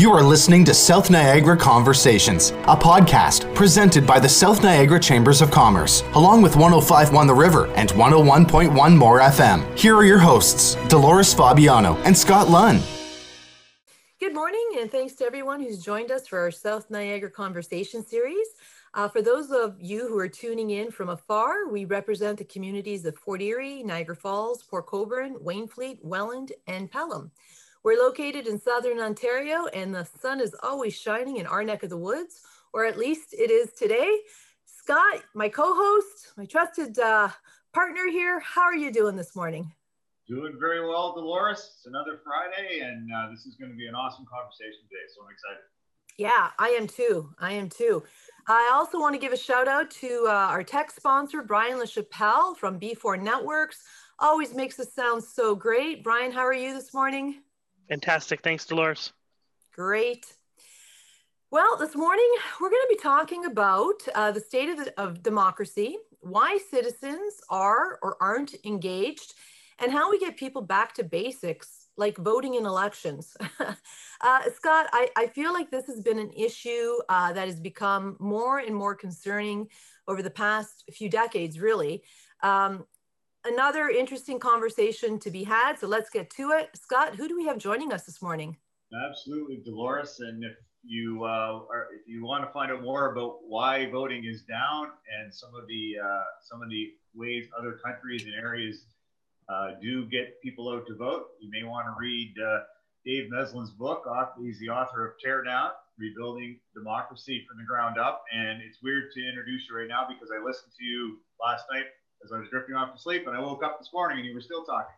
You are listening to South Niagara Conversations, a podcast presented by the South Niagara Chambers of Commerce, along with 1051 The River and 101.1 More FM. Here are your hosts, Dolores Fabiano and Scott Lunn. Good morning, and thanks to everyone who's joined us for our South Niagara Conversation series. Uh, for those of you who are tuning in from afar, we represent the communities of Fort Erie, Niagara Falls, Port Colborne, Wainfleet, Welland, and Pelham. We're located in Southern Ontario and the sun is always shining in our neck of the woods, or at least it is today. Scott, my co-host, my trusted uh, partner here, how are you doing this morning? Doing very well, Dolores. It's another Friday and uh, this is going to be an awesome conversation today, so I'm excited. Yeah, I am too. I am too. I also want to give a shout out to uh, our tech sponsor, Brian LaChapelle from B4 Networks. Always makes us sound so great. Brian, how are you this morning? Fantastic. Thanks, Dolores. Great. Well, this morning we're going to be talking about uh, the state of, of democracy, why citizens are or aren't engaged, and how we get people back to basics like voting in elections. uh, Scott, I, I, feel like this has been an issue uh, that has become more and more concerning over the past few decades, really. Um, another interesting conversation to be had. So let's get to it. Scott, who do we have joining us this morning? Absolutely, Dolores. And if you uh, are, if you want to find out more about why voting is down and some of the uh, some of the ways other countries and areas uh, do get people out to vote, you may want to read uh, Dave Meslin's book. He's the author of Tear Down: Rebuilding Democracy from the Ground Up. And it's weird to introduce you right now because I listened to you last night as I was drifting off to sleep, and I woke up this morning and you were still talking.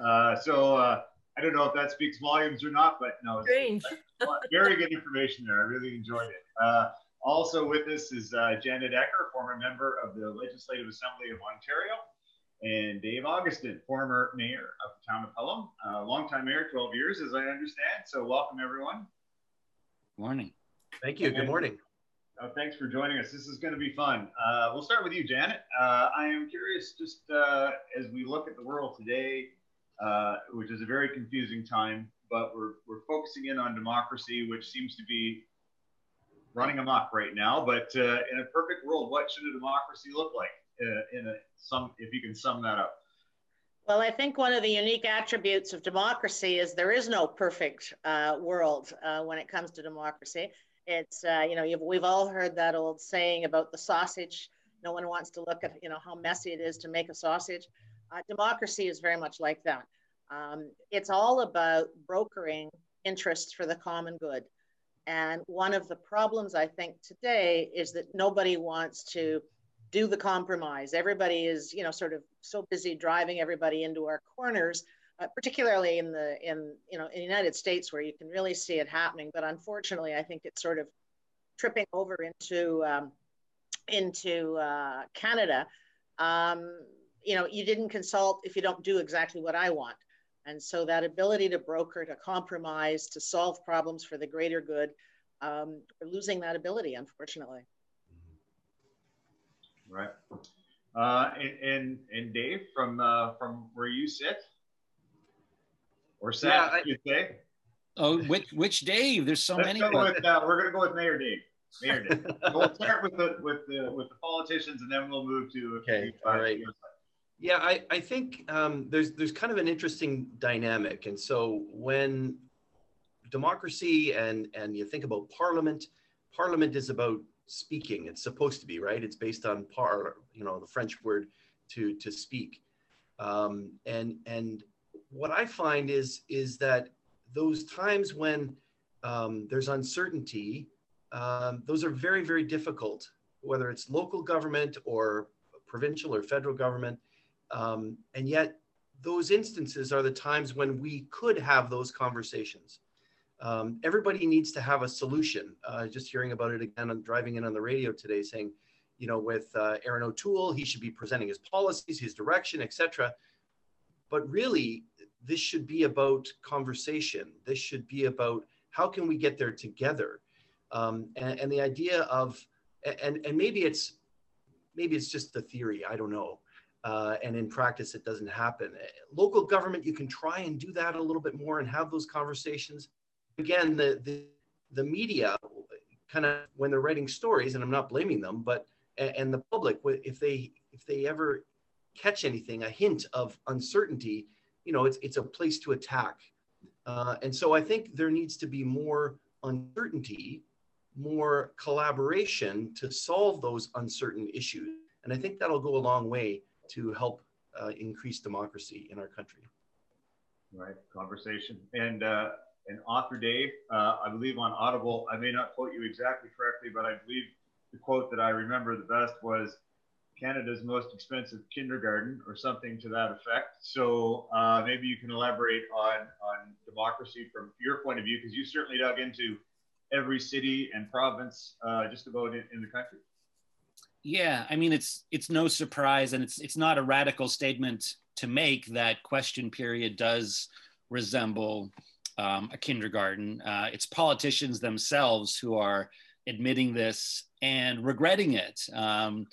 Uh, so uh, I don't know if that speaks volumes or not, but no, strange. very good information there. I really enjoyed it. Uh, also with us is uh, Janet Ecker, former member of the Legislative Assembly of Ontario, and Dave Augustyn, former mayor of the town of Pelham, uh, longtime mayor, 12 years, as I understand. So welcome, everyone. Morning. Thank you. Good morning. Oh, thanks for joining us. This is going to be fun. Uh, we'll start with you, Janet. Uh, I am curious, just uh, as we look at the world today, uh, which is a very confusing time, but we're, we're focusing in on democracy, which seems to be running amok right now. But uh, in a perfect world, what should a democracy look like? Uh, in a some, if you can sum that up. Well, I think one of the unique attributes of democracy is there is no perfect world when it comes to democracy it's, uh, you know, we've all heard that old saying about the sausage. No one wants to look at, you know, how messy it is to make a sausage. Uh, democracy is very much like that. Um, it's all about brokering interests for the common good. And one of the problems I think today is that nobody wants to do the compromise. Everybody is, you know, sort of so busy driving everybody into our corners uh, particularly in the in you know in the United States where you can really see it happening. But unfortunately, I think it's sort of tripping over into um, into uh, Canada. Um, you know, you didn't consult if you don't do exactly what I want. And so that ability to broker, to compromise, to solve problems for the greater good, um, we're losing that ability, unfortunately. Right. Uh, and, and, and Dave, from uh, from where you sit, or Seth, yeah, I, you say? Oh, which which Dave? There's so Let's many. Go with, uh, we're going to go with Mayor Dave. Mayor Dave. we'll start with the with the with the politicians, and then we'll move to. Okay. All right. Yeah, I, I think um, there's there's kind of an interesting dynamic, and so when democracy and and you think about parliament, parliament is about speaking. It's supposed to be right. It's based on par, you know, the French word to to speak, um, and and what I find is is that those times when um, there's uncertainty, um, those are very very difficult. Whether it's local government or provincial or federal government, um, and yet those instances are the times when we could have those conversations. Um, everybody needs to have a solution. Uh, just hearing about it again, I'm driving in on the radio today, saying, you know, with uh, Erin O'Toole, he should be presenting his policies, his direction, etc. But really, this should be about conversation. This should be about how can we get there together. Um, and, and, the idea of, and, and maybe it's, maybe it's just the theory, I don't know. Uh, and in practice, it doesn't happen. Local government, you can try and do that a little bit more and have those conversations. Again, the, the, the media kind of when they're writing stories, and I'm not blaming them, but and the public, if they if they ever catch anything, a hint of uncertainty, you know, it's it's a place to attack. Uh, and so I think there needs to be more uncertainty, more collaboration to solve those uncertain issues. And I think that'll go a long way to help uh, increase democracy in our country. Right, conversation. And uh, and author Dave, uh, I believe on Audible, I may not quote you exactly correctly, but I believe the quote that I remember the best was Canada's most expensive kindergarten or something to that effect. So uh, maybe you can elaborate on, on democracy from your point of view, because you certainly dug into every city and province uh, just about in, in the country. Yeah, I mean it's it's no surprise, and it's it's not a radical statement to make that question period does resemble um, a kindergarten. Uh, it's politicians themselves who are admitting this and regretting it. Um,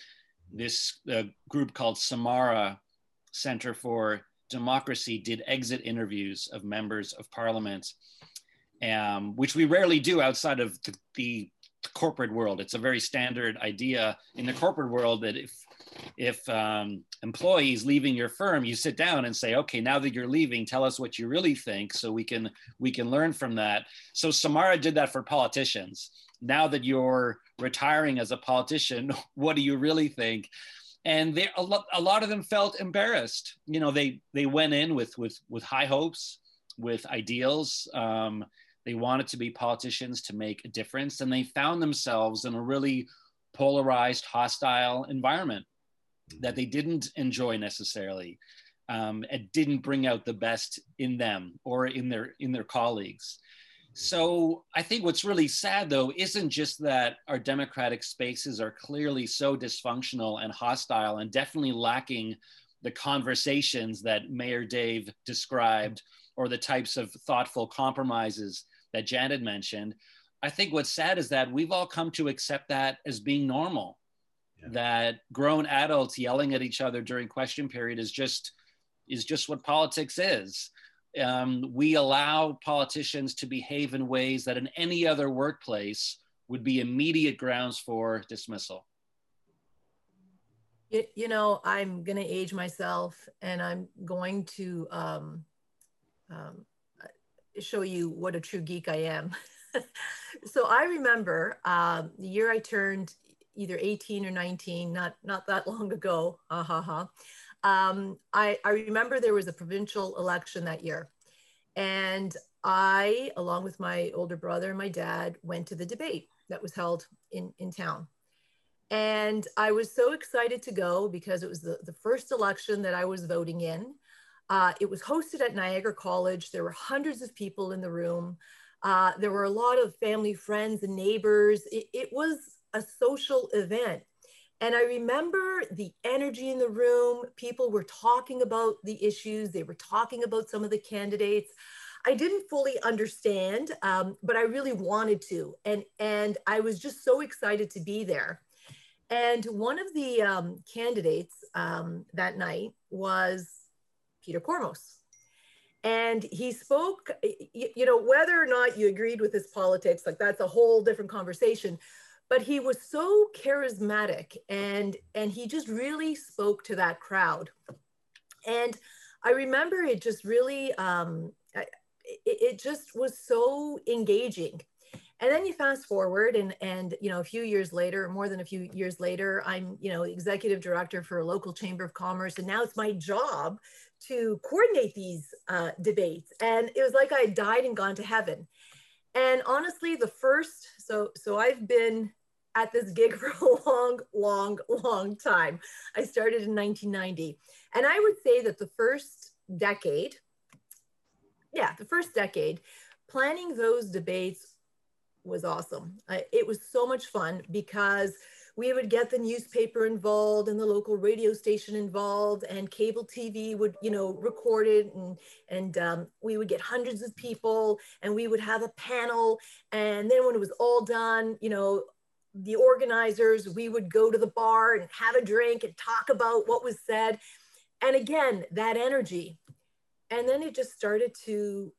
this uh, group called Samara Center for Democracy did exit interviews of members of parliament, um, which we rarely do outside of the, the, corporate world. It's a very standard idea in the corporate world that if if um, employees leaving your firm, you sit down and say, okay, now that you're leaving, tell us what you really think, so we can we can learn from that. So Samara did that for politicians. Now that you're retiring as a politician, what do you really think? And they a lot, a lot of them felt embarrassed. You know, they they went in with with with high hopes, with ideals. Um, they wanted to be politicians to make a difference, and they found themselves in a really polarized, hostile environment that they didn't enjoy necessarily. Um, and didn't bring out the best in them or in their in their colleagues. So I think what's really sad though isn't just that our democratic spaces are clearly so dysfunctional and hostile and definitely lacking the conversations that Mayor Dave described or the types of thoughtful compromises that Janet mentioned. I think what's sad is that we've all come to accept that as being normal. Yeah. That grown adults yelling at each other during question period is just is just what politics is um, we allow politicians to behave in ways that in any other workplace would be immediate grounds for dismissal. You, know, I'm going to age myself and I'm going to um, um, show you what a true geek I am. so I remember um, the year I turned either 18 or 19, not, not that long ago. Uh, ha, ha. Um, I, I remember there was a provincial election that year. And I, along with my older brother and my dad, went to the debate that was held in, in town. And I was so excited to go because it was the, the first election that I was voting in. Uh, it was hosted at Niagara College. There were hundreds of people in the room. Uh, there were a lot of family, friends, and neighbors. It, it was a social event. And I remember the energy in the room. People were talking about the issues, they were talking about some of the candidates. I didn't fully understand, um, but I really wanted to. And, and I was just so excited to be there. And one of the um, candidates um, that night was Peter Kormos. And he spoke, you, you know, whether or not you agreed with his politics, like that's a whole different conversation but he was so charismatic and and he just really spoke to that crowd. And i remember it just really um, it, it just was so engaging. And then you fast forward and and you know a few years later more than a few years later i'm you know executive director for a local chamber of commerce and now it's my job to coordinate these uh, debates. And it was like i died and gone to heaven. And honestly the first so so i've been at this gig for a long, long, long time. I started in 1990. And I would say that the first decade, yeah, the first decade, planning those debates was awesome. Uh, it was so much fun because we would get the newspaper involved and the local radio station involved and cable tv would you know record it and and um, we would get hundreds of people and we would have a panel and then when it was all done you know the organizers, we would go to the bar and have a drink and talk about what was said. And again, that energy. And then it just started to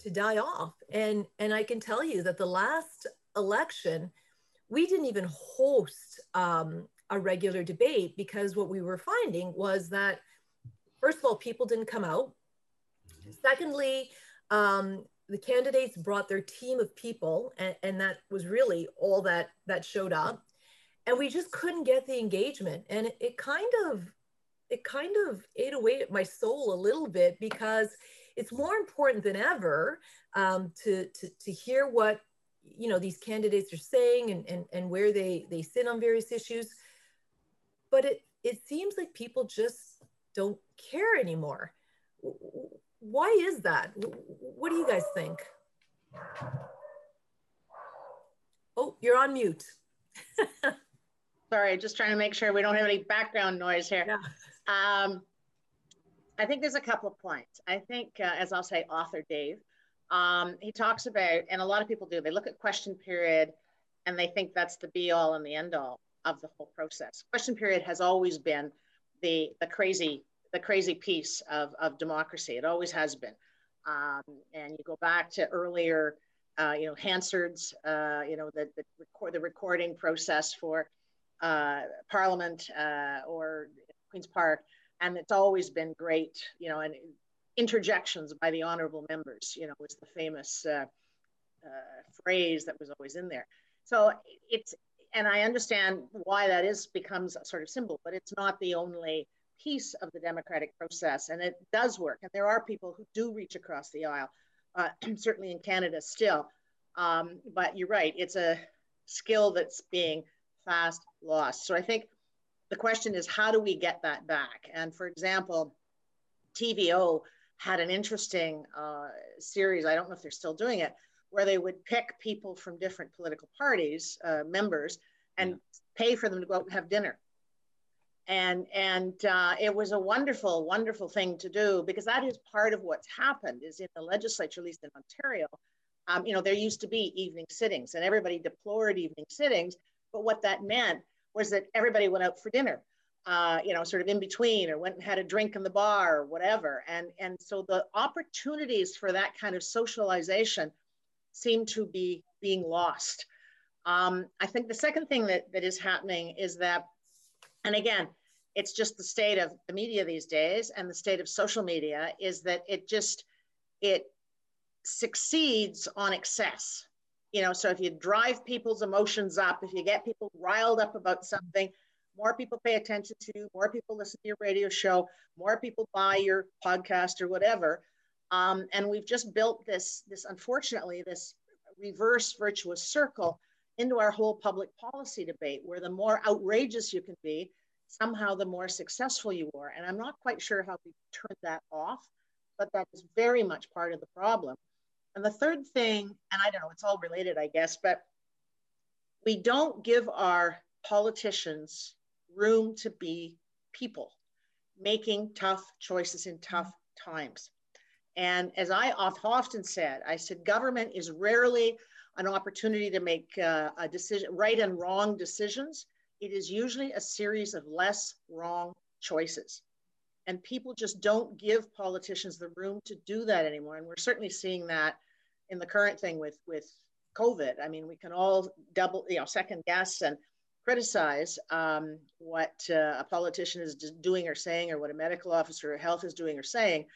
to die off. And and I can tell you that the last election, we didn't even host um, a regular debate because what we were finding was that first of all, people didn't come out. Secondly, um, the candidates brought their team of people, and, and that was really all that that showed up. And we just couldn't get the engagement, and it, it kind of it kind of ate away at my soul a little bit because it's more important than ever um, to, to, to hear what you know these candidates are saying and, and, and where they, they sit on various issues. But it, it seems like people just don't care anymore. Why is that? What do you guys think? Oh, you're on mute. Sorry, just trying to make sure we don't have any background noise here. Yeah. Um, I think there's a couple of points. I think, uh, as I'll say, author Dave, um, he talks about, and a lot of people do, they look at question period and they think that's the be all and the end all of the whole process. Question period has always been the, the crazy the crazy piece of, of democracy. It always has been. Um, and you go back to earlier, uh, you know, Hansard's, uh, you know, the, the, record, the recording process for uh, Parliament uh, or Queen's Park, and it's always been great, you know, and interjections by the honorable members, you know, was the famous uh, uh, phrase that was always in there. So it's, and I understand why that is becomes a sort of symbol, but it's not the only piece of the democratic process, and it does work. And there are people who do reach across the aisle, uh, certainly in Canada still. Um, but you're right, it's a skill that's being fast lost. So I think the question is how do we get that back? And for example, TVO had an interesting uh, series, I don't know if they're still doing it, where they would pick people from different political parties, uh, members, and yeah. pay for them to go out and have dinner. And, and uh, it was a wonderful, wonderful thing to do because that is part of what's happened is in the legislature, at least in Ontario, um, you know, there used to be evening sittings and everybody deplored evening sittings. But what that meant was that everybody went out for dinner, uh, you know, sort of in between or went and had a drink in the bar or whatever. And, and so the opportunities for that kind of socialization seem to be being lost. Um, I think the second thing that, that is happening is that, and again, it's just the state of the media these days and the state of social media is that it just, it succeeds on excess. You know so if you drive people's emotions up if you get people riled up about something more people pay attention to you more people listen to your radio show more people buy your podcast or whatever. Um, and we've just built this this unfortunately this reverse virtuous circle into our whole public policy debate where the more outrageous you can be somehow the more successful you are and i'm not quite sure how we turn that off but that is very much part of the problem and the third thing, and I don't know, it's all related, I guess, but we don't give our politicians room to be people making tough choices in tough times. And as I often said, I said government is rarely an opportunity to make uh, a decision, right and wrong decisions. It is usually a series of less wrong choices. And people just don't give politicians the room to do that anymore. And we're certainly seeing that in the current thing with with COVID. I mean, we can all double, you know, second guess and criticize um, what uh, a politician is doing or saying, or what a medical officer of health is doing or saying.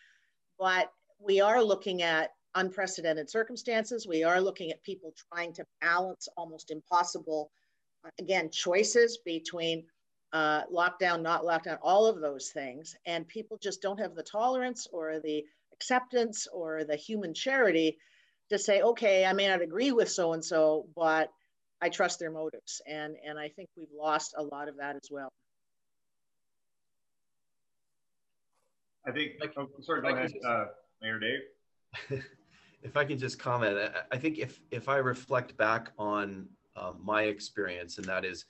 But we are looking at unprecedented circumstances. We are looking at people trying to balance almost impossible, uh, again, choices between uh, lockdown, not lockdown, all of those things. And people just don't have the tolerance or the acceptance or the human charity to say, okay, I may not agree with so and so, but I trust their motives. And, and I think we've lost a lot of that as well. I think, oh, sorry, go ahead, uh, Mayor Dave. if I can just comment, I think if, if I reflect back on uh, my experience, and that is,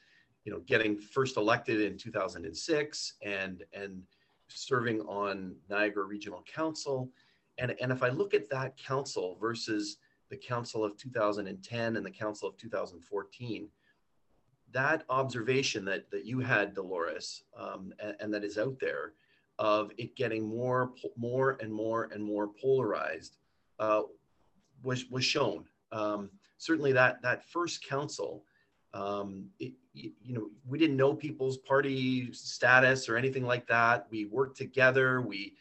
you know, getting first elected in 2006 and, and serving on Niagara Regional Council, and, and if I look at that council versus the council of 2010 and the council of 2014, that observation that, that you had, Dolores, um, and, and, that is out there of it getting more, more and more and more polarized, uh, was was shown. Um, certainly, that that first council, um, it, you, know, we didn't know people's party status or anything like that. We worked together. We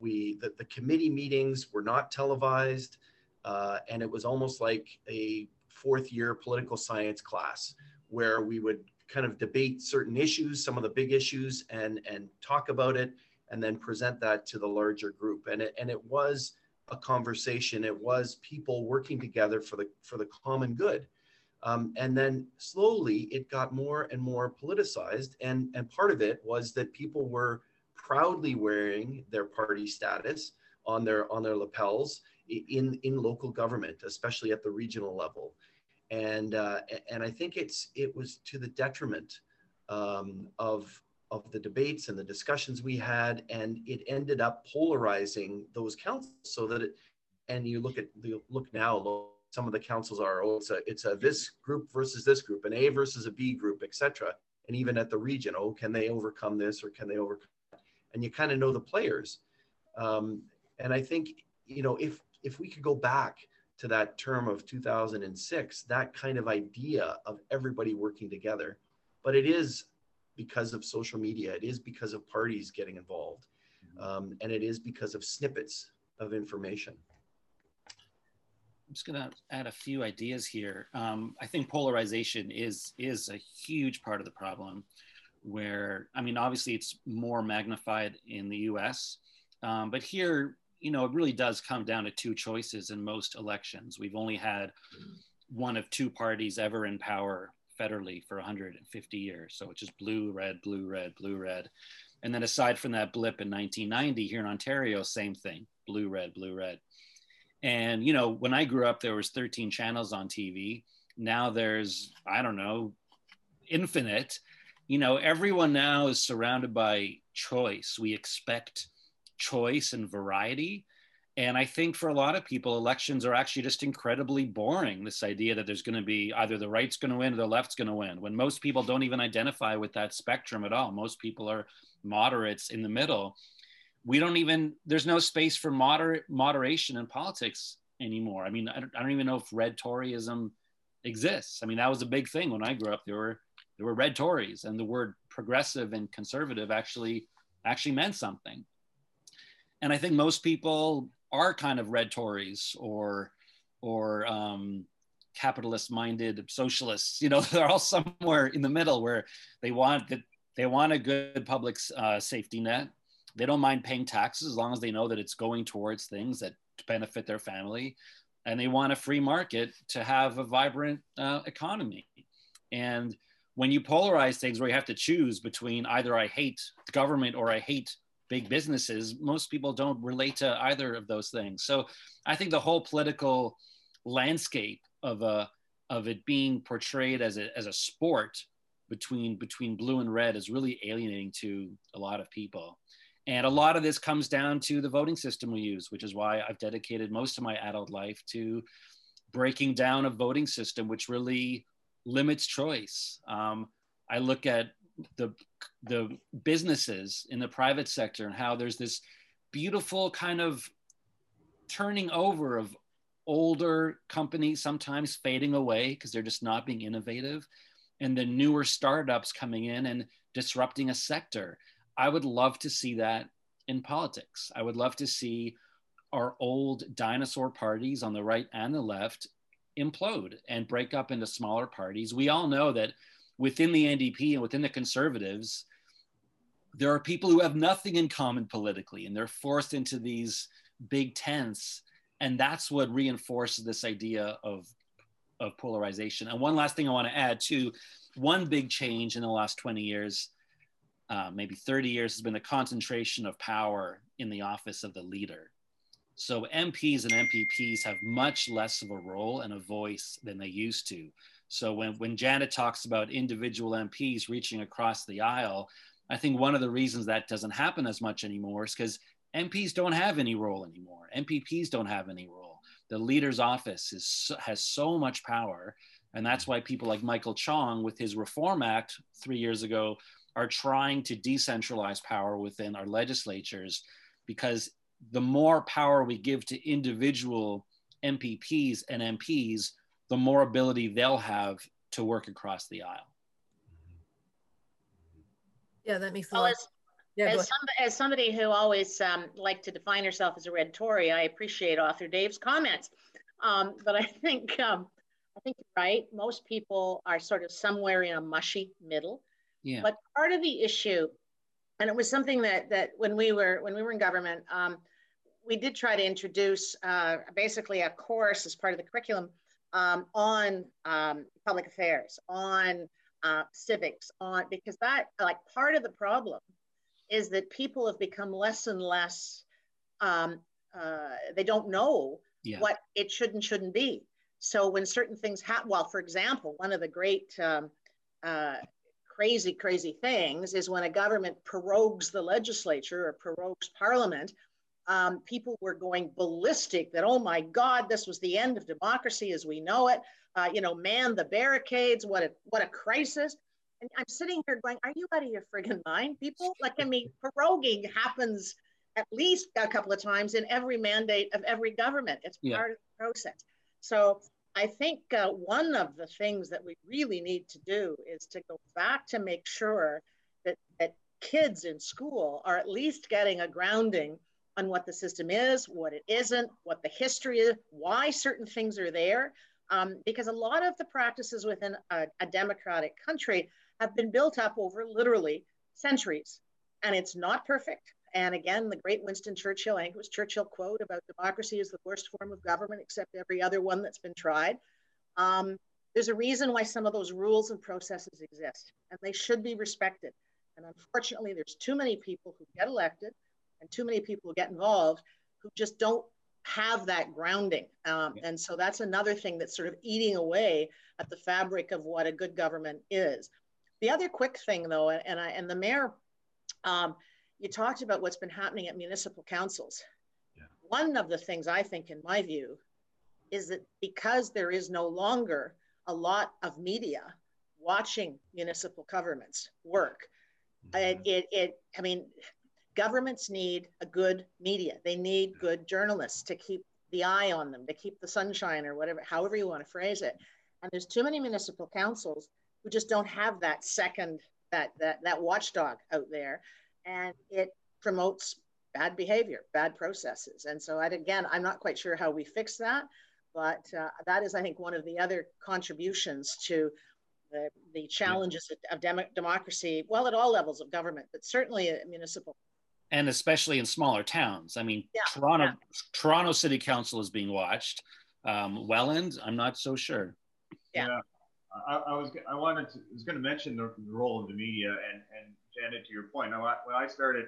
we the, the committee meetings were not televised, uh, and it was almost like a fourth year political science class where we would kind of debate certain issues, some of the big issues, and and talk about it, and then present that to the larger group. And it and it was a conversation. It was people working together for the for the common good. Um, and then slowly it got more and more politicized. And, and part of it was that people were proudly wearing their party status on their on their lapels in in local government, especially at the regional level. And uh, and I think it's it was to the detriment um, of of the debates and the discussions we had, and it ended up polarizing those councils so that it. And you look at the look now, some of the councils are oh, it's a it's a this group versus this group, an A versus a B group, etc. And even at the region, oh, can they overcome this or can they overcome? That? And you kind of know the players. Um, and I think you know if if we could go back to that term of 2006, that kind of idea of everybody working together, but it is because of social media. It is because of parties getting involved. Mm-hmm. Um, and it is because of snippets of information. I'm just going to add a few ideas here. Um, I think polarization is is a huge part of the problem. Where I mean, obviously, it's more magnified in the U.S., um, but here, you know, it really does come down to two choices in most elections. We've only had one of two parties ever in power federally for 150 years. So it's just blue, red, blue, red, blue, red. And then aside from that blip in 1990 here in Ontario, same thing, blue, red, blue, red. And you know, when I grew up, there was 13 channels on TV. Now there's, I don't know, infinite. You know, everyone now is surrounded by choice. We expect choice and variety. And I think for a lot of people, elections are actually just incredibly boring. This idea that there's going to be either the right's going to win or the left's going to win, when most people don't even identify with that spectrum at all. Most people are moderates in the middle. We don't even, there's no space for moderate moderation in politics anymore. I mean, I don't, I don't even know if red Toryism exists. I mean, that was a big thing when I grew up. There were there were red Tories, and the word progressive and conservative actually actually meant something. And I think most people are kind of red Tories or or um, capitalist minded socialists. You know, they're all somewhere in the middle where they want that they want a good public uh, safety net. They don't mind paying taxes as long as they know that it's going towards things that benefit their family, and they want a free market to have a vibrant uh, economy. And when you polarize things where you have to choose between either I hate government or I hate big businesses, most people don't relate to either of those things. So I think the whole political landscape of a of it being portrayed as a as a sport between between blue and red is really alienating to a lot of people. And a lot of this comes down to the voting system we use, which is why I've dedicated most of my adult life to breaking down a voting system which really limits choice. Um, I look at the the businesses in the private sector and how there's this beautiful kind of turning over of older companies sometimes fading away because they're just not being innovative and the newer startups coming in and disrupting a sector. I would love to see that in politics. I would love to see our old dinosaur parties on the right and the left implode and break up into smaller parties. We all know that within the NDP and within the conservatives, there are people who have nothing in common politically and they're forced into these big tents. And that's what reinforces this idea of, of polarization. And one last thing I want to add to one big change in the last 20 years, uh, maybe 30 years, has been the concentration of power in the office of the leader. So MPs and MPPs have much less of a role and a voice than they used to. So when, when Janet talks about individual MPs reaching across the aisle, I think one of the reasons that doesn't happen as much anymore is because MPs don't have any role anymore. MPPs don't have any role. The leader's office is, has so much power. And that's why people like Michael Chong, with his Reform Act three years ago, are trying to decentralize power within our legislatures because the more power we give to individual MPPs and MPs, the more ability they'll have to work across the aisle. Yeah, that makes a well, lot. As, yeah, as, some, as, somebody who always um, liked to define herself as a red Tory, I appreciate author Dave's comments. Um, but I think um, I think you're right. Most people are sort of somewhere in a mushy middle. Yeah. But part of the issue, and it was something that that when we were when we were in government, um, we did try to introduce uh, basically a course as part of the curriculum um, on um, public affairs, on uh, civics, on because that like part of the problem is that people have become less and less. Um, uh, they don't know yeah. what it should and shouldn't be. So when certain things happen, well, for example, one of the great um, uh, crazy, crazy things is when a government prorogues the legislature or prorogues parliament, um, people were going ballistic that, oh my God, this was the end of democracy as we know it. Uh, you know, man the barricades, what a, what a crisis. And I'm sitting here going, are you out of your friggin' mind, people? Like, I mean, proroguing happens at least a couple of times in every mandate of every government. It's yeah. part of the process. So I think uh, one of the things that we really need to do is to go back to make sure that, that kids in school are at least getting a grounding on what the system is, what it isn't, what the history is, why certain things are there. Um, because a lot of the practices within a, a democratic country have been built up over literally centuries. And it's not perfect. And again, the great Winston Churchill, I think it was Churchill quote about democracy is the worst form of government except every other one that's been tried. Um, there's a reason why some of those rules and processes exist, and they should be respected. And unfortunately, there's too many people who get elected and too many people get involved who just don't have that grounding. Um, and so that's another thing that's sort of eating away at the fabric of what a good government is. The other quick thing, though, and I and the mayor um, you talked about what's been happening at municipal councils. Yeah. One of the things I think, in my view, is that because there is no longer a lot of media watching municipal governments work, mm-hmm. it, it, it, I mean, governments need a good media. They need good journalists to keep the eye on them, to keep the sunshine or whatever, however you want to phrase it. And there's too many municipal councils who just don't have that second, that that that watchdog out there and it promotes bad behavior, bad processes. And so, I'd, again, I'm not quite sure how we fix that, but uh, that is, I think, one of the other contributions to the, the challenges of dem- democracy, well, at all levels of government, but certainly at municipal. And especially in smaller towns. I mean, yeah. Toronto, yeah. Toronto City Council is being watched. Um, Welland, I'm not so sure. Yeah. I, I, was I wanted to I was going to mention the, the role of the media and and Janet, to your point, now, when I started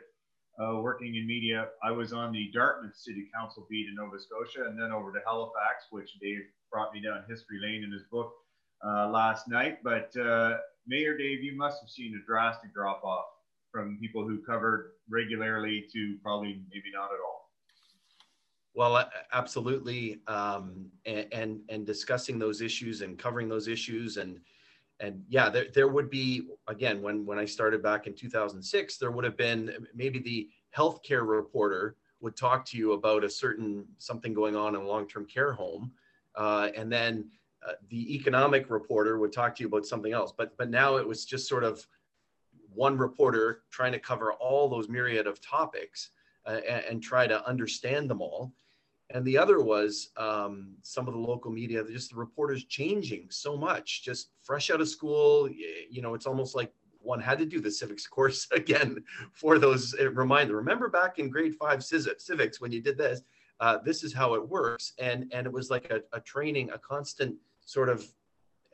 uh, working in media, I was on the Dartmouth City Council beat in Nova Scotia and then over to Halifax, which Dave brought me down history lane in his book uh, last night. But uh, Mayor Dave, you must have seen a drastic drop off from people who covered regularly to probably maybe not at all. Well, absolutely, um, and, and, and discussing those issues and covering those issues and and yeah, there, there would be, again, when, when I started back in 2006, there would have been maybe the healthcare reporter would talk to you about a certain something going on in a long-term care home. Uh, and then uh, the economic reporter would talk to you about something else. But, but now it was just sort of one reporter trying to cover all those myriad of topics uh, and, and, try to understand them all. And the other was um, some of the local media just the reporters changing so much just fresh out of school. You know it's almost like one had to do the civics course again for those reminder. Remember back in grade five civics when you did this? Uh, this is how it works. And and it was like a, a training a constant sort of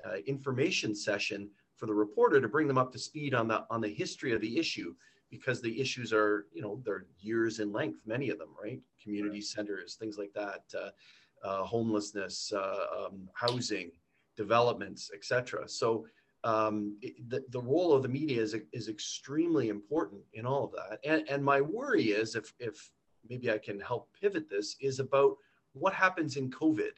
uh, information session for the reporter to bring them up to speed on the on the history of the issue because the issues are, you know, they're years in length, many of them, right? Community right. centers, things like that, uh, uh, homelessness, uh, um, housing, developments, etc. So um, it, the, the role of the media is, is extremely important in all of that. And, and my worry is, if, if maybe I can help pivot this, is about what happens in COVID.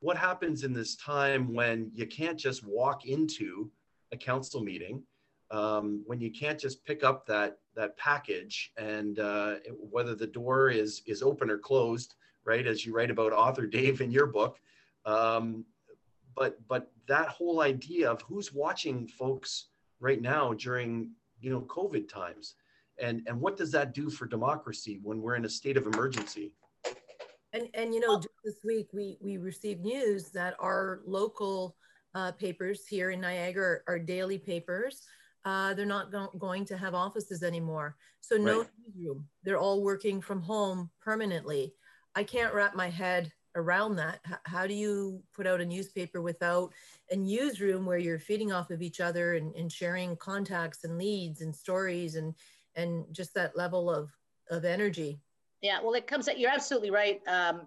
What happens in this time when you can't just walk into a council meeting um, when you can't just pick up that that package and uh, whether the door is is open or closed right? As you write about author Dave in your book. Um, but but that whole idea of who's watching folks right now during you know COVID times, and and what does that do for democracy when we're in a state of emergency? And and you know, just this week we we received news that our local uh, papers here in Niagara, are daily papers, uh, they're not go- going to have offices anymore. So no right. newsroom. They're all working from home permanently. I can't wrap my head around that. H- how do you put out a newspaper without a newsroom where you're feeding off of each other and, and sharing contacts and leads and stories and and just that level of of energy? Yeah, well, it comes. At, you're absolutely right. Um,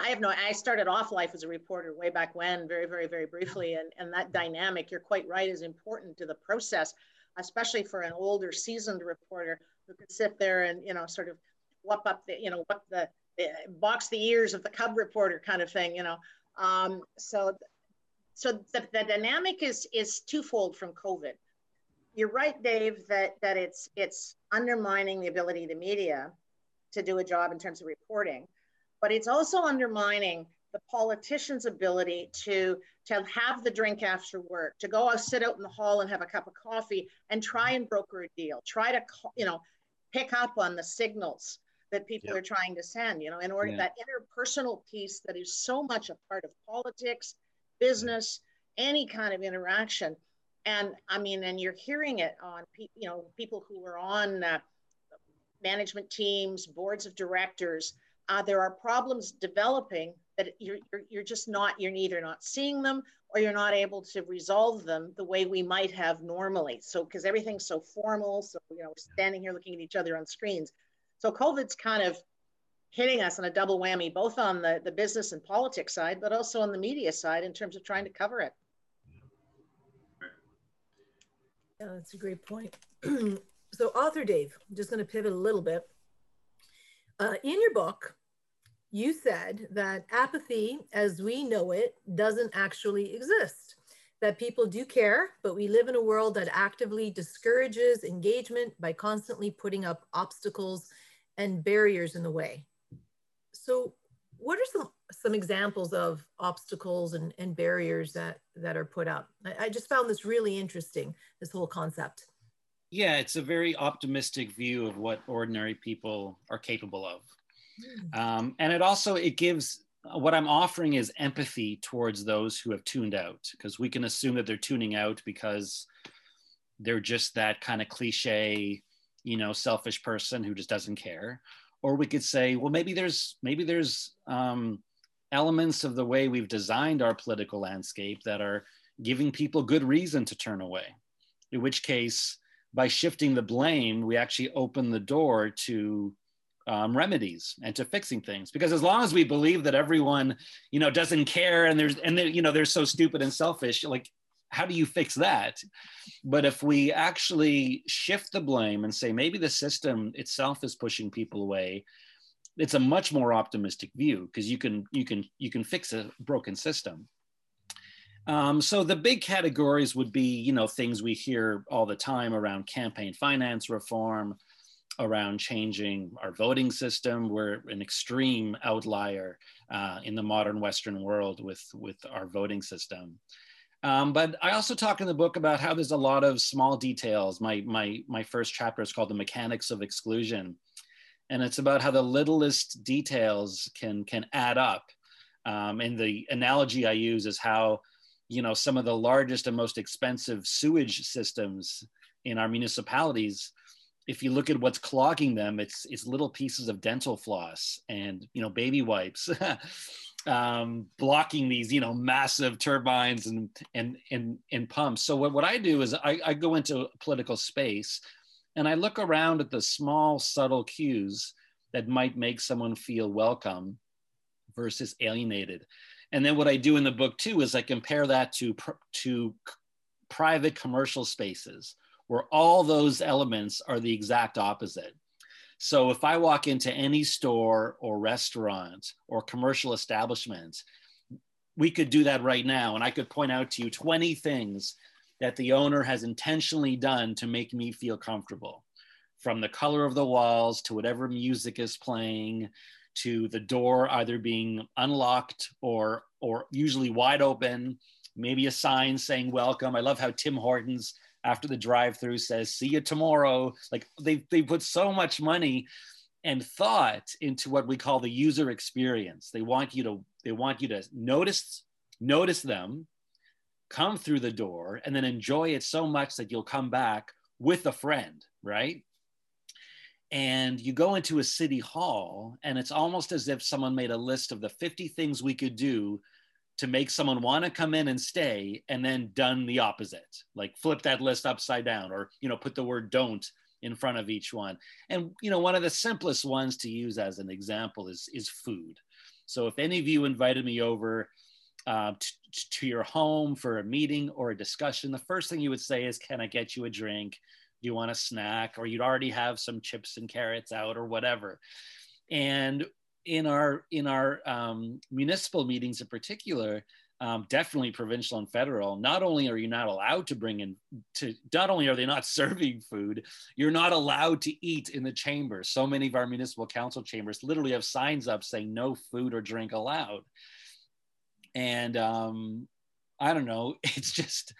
I have no, I started off life as a reporter way back when, very, very, very briefly. And, and that dynamic, you're quite right, is important to the process, especially for an older, seasoned reporter who could sit there and, you know, sort of whoop up the, you know, the, the box the ears of the cub reporter kind of thing, you know. Um, so, so the, the dynamic is, is twofold from COVID. You're right, Dave, that, that it's, it's undermining the ability of the media to do a job in terms of reporting but it's also undermining the politician's ability to to have the drink after work, to go out, sit out in the hall and have a cup of coffee and try and broker a deal, try to you know pick up on the signals that people yep. are trying to send. You know, in order yeah. that interpersonal piece that is so much a part of politics, business, any kind of interaction. And I mean, and you're hearing it on you know people who are on uh, management teams, boards of directors uh, there are problems developing that you're, you're, you're just not, you're either not seeing them or you're not able to resolve them the way we might have normally. So, because everything's so formal, so, you know, we're standing here looking at each other on screens. So, COVID's kind of hitting us on a double whammy, both on the, the business and politics side, but also on the media side in terms of trying to cover it. Yeah, that's a great point. so, author Dave, I'm just going to pivot a little bit. Uh, in your book, you said that apathy as we know it doesn't actually exist that people do care but we live in a world that actively discourages engagement by constantly putting up obstacles and barriers in the way. So what are some some examples of obstacles and, and barriers that that are put up? I, I just found this really interesting this whole concept. Yeah it's a very optimistic view of what ordinary people are capable of um, and it also it gives what i'm offering is empathy towards those who have tuned out because we can assume that they're tuning out because they're just that kind of cliche you know selfish person who just doesn't care. Or we could say well maybe there's maybe there's um, elements of the way we've designed our political landscape that are giving people good reason to turn away. In which case by shifting the blame we actually open the door to um, remedies and to fixing things. Because as long as we believe that everyone you know doesn't care and there's and they you know they're so stupid and selfish like how do you fix that? But if we actually shift the blame and say maybe the system itself is pushing people away it's a much more optimistic view because you can you can you can fix a broken system. Um, so the big categories would be you know things we hear all the time around campaign finance reform around changing our voting system. We're an extreme outlier uh, in the modern Western world with, with our voting system. Um, but I also talk in the book about how there's a lot of small details. My, my, my first chapter is called The Mechanics of Exclusion. And it's about how the littlest details can, can add up. Um, and the analogy I use is how, you know, some of the largest and most expensive sewage systems in our municipalities if you look at what's clogging them, it's it's little pieces of dental floss and you know baby wipes, um, blocking these you know massive turbines and and and, and pumps. So what, what I do is I, I go into political space, and I look around at the small subtle cues that might make someone feel welcome versus alienated. And then what I do in the book too is I compare that to to private commercial spaces where all those elements are the exact opposite. So if I walk into any store or restaurant or commercial establishment, we could do that right now. And I could point out to you 20 things that the owner has intentionally done to make me feel comfortable from the color of the walls to whatever music is playing to the door either being unlocked or or usually wide open, maybe a sign saying welcome. I love how Tim Hortons after the drive-through says see you tomorrow. Like they they put so much money and thought into what we call the user experience. They want you to they want you to notice notice them, come through the door and then enjoy it so much that you'll come back with a friend, right? and you go into a city hall and it's almost as if someone made a list of the 50 things we could do to make someone want to come in and stay and then done the opposite. Like flip that list upside down or you know put the word don't in front of each one. And you know one of the simplest ones to use as an example is is food. So if any of you invited me over uh, t- to your home for a meeting or a discussion the first thing you would say is can i get you a drink? Do you want a snack? Or you'd already have some chips and carrots out or whatever. And in our in our um, municipal meetings in particular um, definitely provincial and federal not only are you not allowed to bring in to not only are they not serving food you're not allowed to eat in the chamber. So many of our municipal council chambers literally have signs up saying no food or drink allowed. And um, i don't know it's just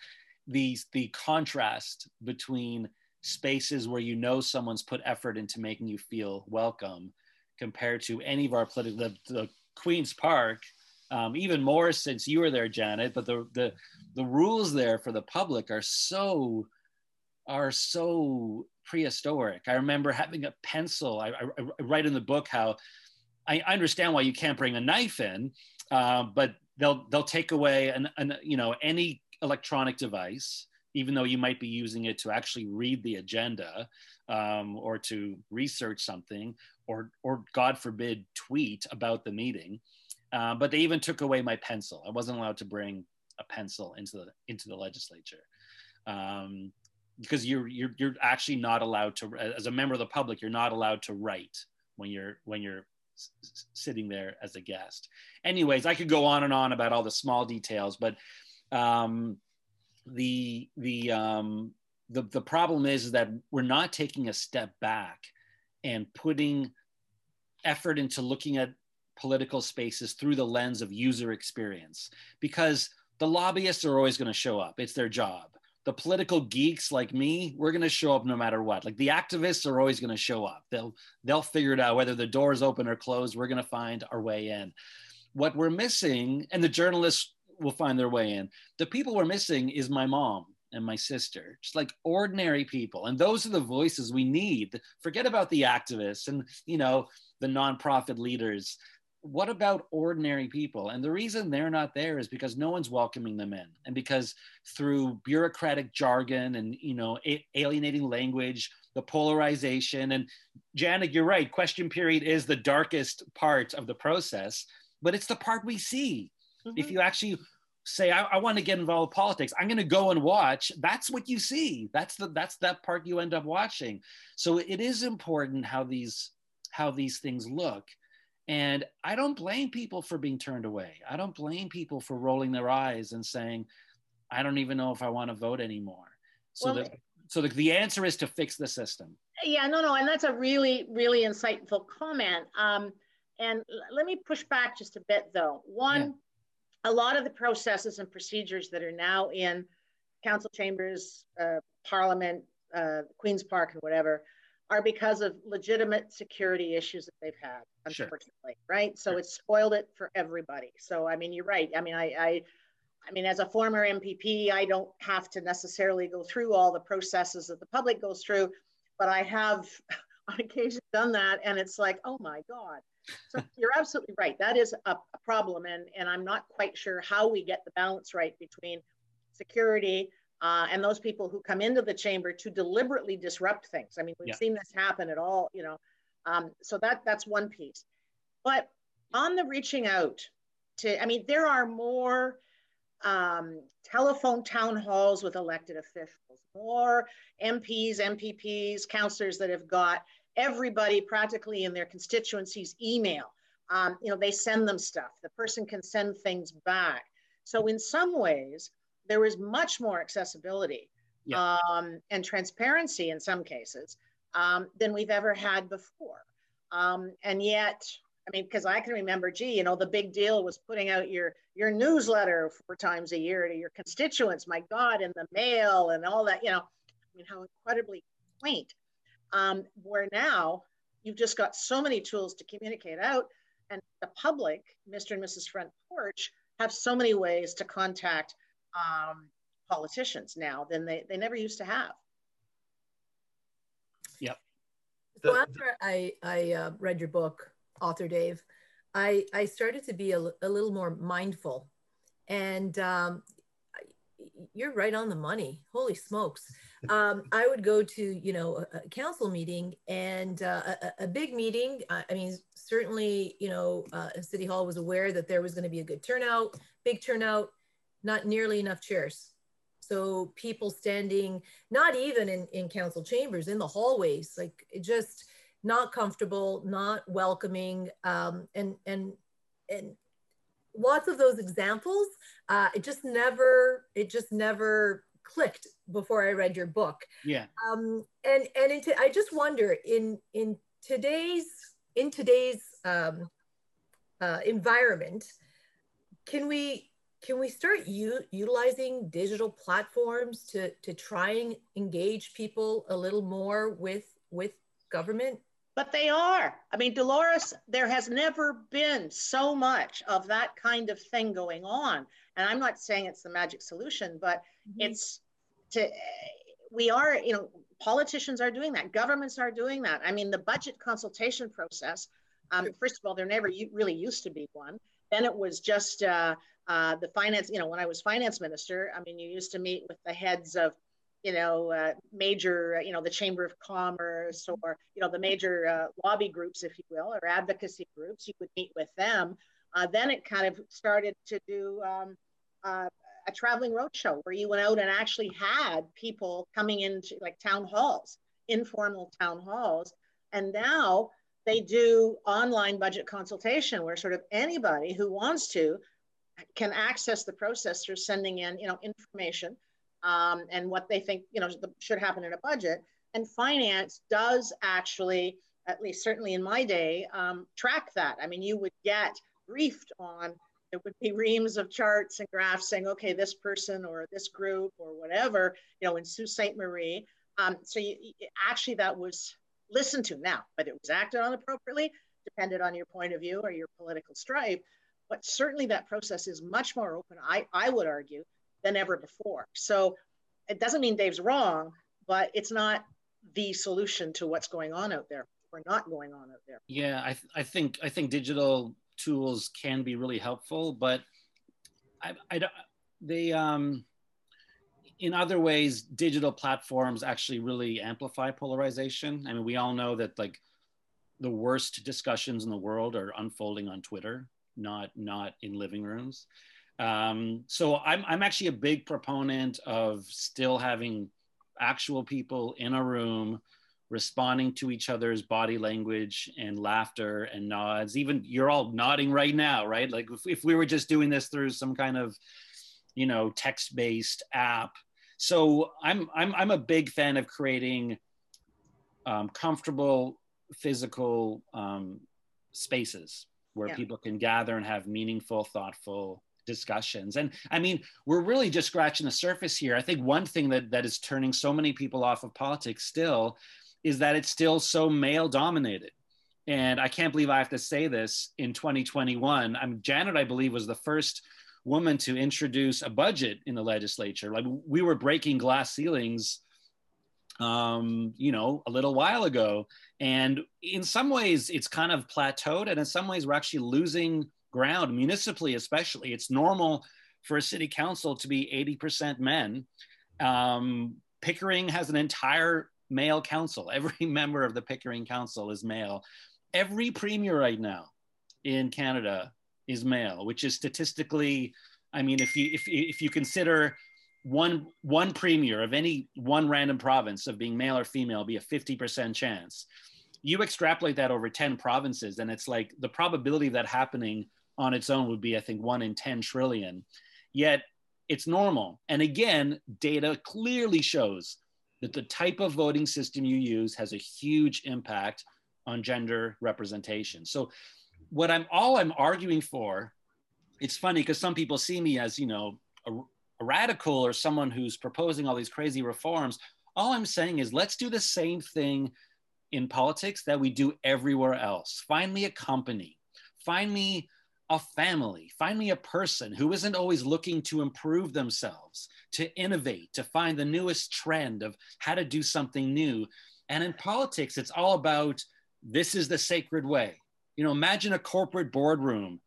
the the contrast between spaces where you know someone's put effort into making you feel welcome compared to any of our political the, the queen's park um, even more since you were there janet but the, the the rules there for the public are so are so prehistoric. I remember having a pencil i, I, I write in the book how I, understand why you can't bring a knife in uh, but they'll they'll take away an, an you know any electronic device even though you might be using it to actually read the agenda um, or to research something or, or God forbid, tweet about the meeting. Uh, but they even took away my pencil. I wasn't allowed to bring a pencil into the into the legislature um, because you're, you're you're actually not allowed to, as a member of the public, you're not allowed to write when you're when you're sitting there as a guest. Anyways, I could go on and on about all the small details, but um, the the um, the the problem is that we're not taking a step back and putting effort into looking at political spaces through the lens of user experience because the lobbyists are always going to show up. It's their job. The political geeks like me we're going to show up no matter what. Like the activists are always going to show up. They'll they'll figure it out whether the door is open or closed we're going to find our way in. What we're missing and the journalists will find their way in. The people we're missing is my mom and my sister, just like ordinary people. And those are the voices we need. Forget about the activists and, you know, the nonprofit leaders. What about ordinary people? And the reason they're not there is because no one's welcoming them in. And because through bureaucratic jargon and, you know, a- alienating language, the polarization, and Janet, you're right, question period is the darkest part of the process, but it's the part we see Mm-hmm. If you actually say, I, I want to get involved with politics, I'm going to go and watch, that's what you see. That's the that's that part you end up watching. So it is important how these how these things look. And I don't blame people for being turned away. I don't blame people for rolling their eyes and saying, I don't even know if I want to vote anymore. So well, the, so the, the answer is to fix the system. Yeah, no, no. And that's a really, really insightful comment. Um, and let me push back just a bit though. One, yeah a lot of the processes and procedures that are now in council chambers, uh, parliament, uh, Queen's Park, and whatever, are because of legitimate security issues that they've had, unfortunately, sure. right? So sure. it's spoiled it for everybody. So I mean, you're right. I mean, I, I, I mean, as a former MPP, I don't have to necessarily go through all the processes that the public goes through, but I have on occasion done that, and it's like, oh my god, so you're absolutely right. That is a, a, problem, and and I'm not quite sure how we get the balance right between security uh, and those people who come into the chamber to deliberately disrupt things. I mean, we've yeah. seen this happen at all, you know. Um, so that that's one piece. But on the reaching out to, I mean, there are more um, telephone town halls with elected officials, more MPs, MPPs, councillors that have got everybody practically in their constituencies email. Um, you know, they send them stuff. The person can send things back. So in some ways, there is much more accessibility yeah. um, and transparency in some cases um, than we've ever had before. Um, and yet, I mean, because I can remember, gee, you know, the big deal was putting out your your newsletter four times a year to your constituents. My God, in the mail and all that. You know, I mean, how incredibly quaint. Um, where now you've just got so many tools to communicate out, and the public, Mr. and Mrs. Front Porch, have so many ways to contact um, politicians now than they, they never used to have. Yep. So after I, I uh, read your book, author Dave, I, I started to be a, a little more mindful. And um, you're right on the money. Holy smokes. Um, I would go to, you know, a, a council meeting and uh, a, a, big meeting. I mean, certainly, you know, uh, City Hall was aware that there was going to be a good turnout, big turnout, not nearly enough chairs. So people standing, not even in, in council chambers, in the hallways, like just not comfortable, not welcoming, um, and and and lots of those examples. Uh, it just never, it just never clicked before I read your book. Yeah. Um, and and into, I just wonder in in today's in today's um, uh, environment, can we can we start u- utilizing digital platforms to to try and engage people a little more with with government but they are. I mean dolores there has never been so much of that kind of thing going on. And i'm not saying it's the magic solution but mm-hmm. it's to we are you know politicians are doing that. Governments are doing that. I mean the budget consultation process um, first of all there never really used to be one. Then it was just uh, uh, the finance, you know, when I was finance minister, I mean, you used to meet with the heads of, you know, uh, major, uh, you know, the Chamber of Commerce or, you know, the major uh, lobby groups, if you will, or advocacy groups. You would meet with them. Uh, then it kind of started to do um, uh, a traveling roadshow where you went out and actually had people coming into like town halls, informal town halls. And now they do online budget consultation where sort of anybody who wants to can access the process through sending in, you know, information um, and what they think, you know, should happen in a budget. And finance does actually, at least certainly in my day, um, track that. I mean, you would get briefed on, it would be reams of charts and graphs saying, okay, this person or this group or whatever, you know, in Sault Ste. Marie. Um, so you, actually that was listened to now, but it was acted on appropriately, depended on your point of view or your political stripe. But certainly that process is much more open, I, I would argue, than ever before. So it doesn't mean Dave's wrong, but it's not the solution to what's going on out there or not going on out there. Yeah, I, th- I think I think digital tools can be really helpful, but I, I don't they um in other ways digital platforms actually really amplify polarization. I mean, we all know that like the worst discussions in the world are unfolding on Twitter not not in living rooms. Um, so I'm I'm actually a big proponent of still having actual people in a room responding to each other's body language and laughter and nods. Even you're all nodding right now, right? Like if, if we were just doing this through some kind of, you know, text-based app. So I'm I'm I'm a big fan of creating um, comfortable physical um, spaces where yeah. people can gather and have meaningful, thoughtful discussions. And I mean, we're really just scratching the surface here. I think one thing that, that is turning so many people off of politics still is that it's still so male dominated. And I can't believe I have to say this in 2021. I'm Janet, I believe, was the first woman to introduce a budget in the legislature. Like we were breaking glass ceilings um, you know, a little while ago. And in some ways, it's kind of plateaued, and in some ways, we're actually losing ground, municipally especially. It's normal for a city council to be 80% men. Um, Pickering has an entire male council. Every member of the Pickering Council is male. Every premier right now in Canada is male, which is statistically, I mean, if you if, if you consider one one premier of any one random province of being male or female be a 50% chance you extrapolate that over 10 provinces and it's like the probability of that happening on its own would be i think 1 in 10 trillion yet it's normal and again data clearly shows that the type of voting system you use has a huge impact on gender representation so what I'm all I'm arguing for, it's funny because some people see me as, you know, a, a radical or someone who's proposing all these crazy reforms. All I'm saying is let's do the same thing in politics that we do everywhere else. Find me a company, find me a family, find me a person who isn't always looking to improve themselves, to innovate, to find the newest trend of how to do something new. And in politics, it's all about this is the sacred way. You know, imagine a corporate boardroom